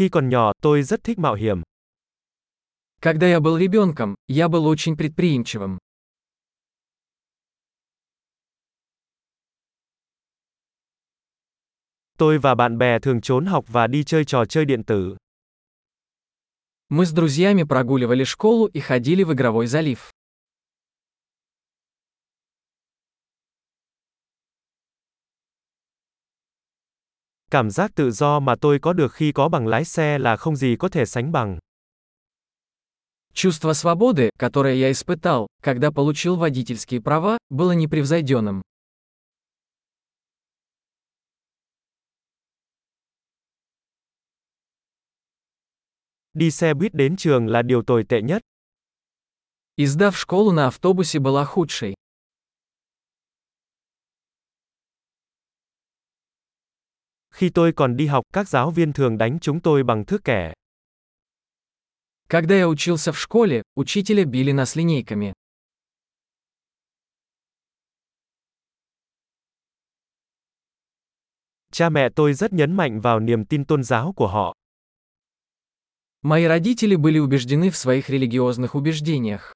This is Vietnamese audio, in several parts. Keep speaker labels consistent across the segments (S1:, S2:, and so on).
S1: Khi còn nhỏ, tôi rất thích mạo hiểm.
S2: Когда я был ребенком, я был очень предприимчивым.
S1: Tôi và bạn bè thường trốn học và đi chơi trò chơi điện tử.
S2: Мы с друзьями прогуливали школу и ходили в игровой залив.
S1: Cảm giác tự do mà tôi có được khi có bằng lái xe là không gì có thể sánh bằng.
S2: Чувство свободы, которое я испытал, когда получил водительские права, было непревзойденным.
S1: Đi xe buýt đến trường là điều tồi tệ nhất.
S2: Издав школу на автобусе была худшей.
S1: Khi tôi còn đi học, các giáo viên thường đánh chúng tôi bằng thước kẻ.
S2: Когда я учился в школе, учителя били нас линейками.
S1: Cha mẹ tôi rất nhấn mạnh vào niềm tin tôn giáo của họ.
S2: Мои родители были убеждены в своих религиозных убеждениях.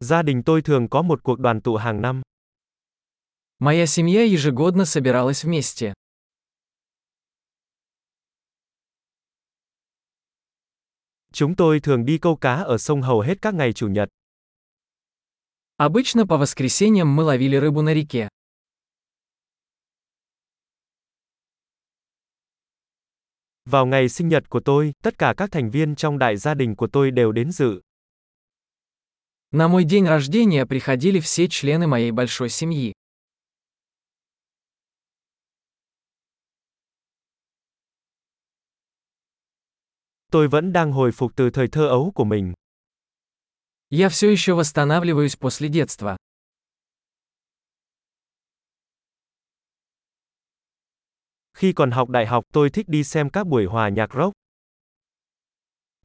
S1: Gia đình tôi thường có một cuộc đoàn tụ hàng năm.
S2: Моя семья ежегодно собиралась вместе.
S1: Chúng tôi thường đi câu cá ở sông hầu hết các ngày chủ nhật.
S2: Обычно по воскресеньям мы ловили рыбу на реке.
S1: Vào ngày sinh nhật của tôi, tất cả các thành viên trong đại gia đình của tôi đều đến dự.
S2: На мой день рождения приходили все члены моей большой семьи.
S1: Tôi vẫn đang hồi phục từ thời thơ ấu của mình.
S2: Я все еще восстанавливаюсь после детства.
S1: Khi còn học đại học, tôi thích đi xem các buổi hòa nhạc rock.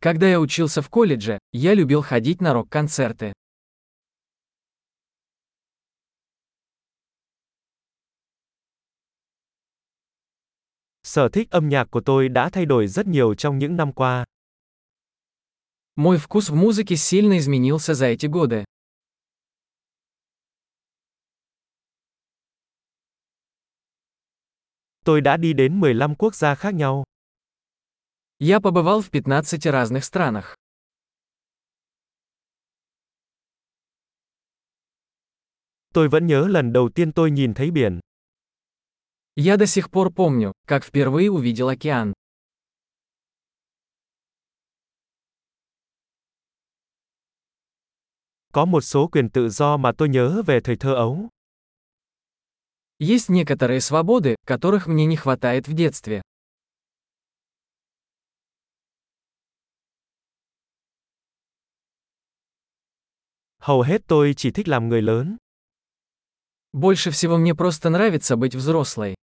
S2: Когда я учился в колледже, я любил ходить на рок-концерты.
S1: Sở thích âm nhạc của tôi đã thay đổi rất nhiều trong những năm qua.
S2: Мой вкус в музыке сильно изменился за эти годы.
S1: Tôi đã đi đến 15 quốc gia khác nhau.
S2: Я побывал в 15 разных странах.
S1: Tôi vẫn nhớ lần đầu tiên tôi nhìn thấy biển.
S2: Я до сих пор помню, как впервые увидел океан.
S1: Có một số quyền tự do mà tôi nhớ về thời thơ ấu.
S2: Есть некоторые свободы, которых мне не хватает в детстве.
S1: Hầu hết tôi chỉ thích làm người lớn.
S2: Больше всего мне просто нравится быть взрослой.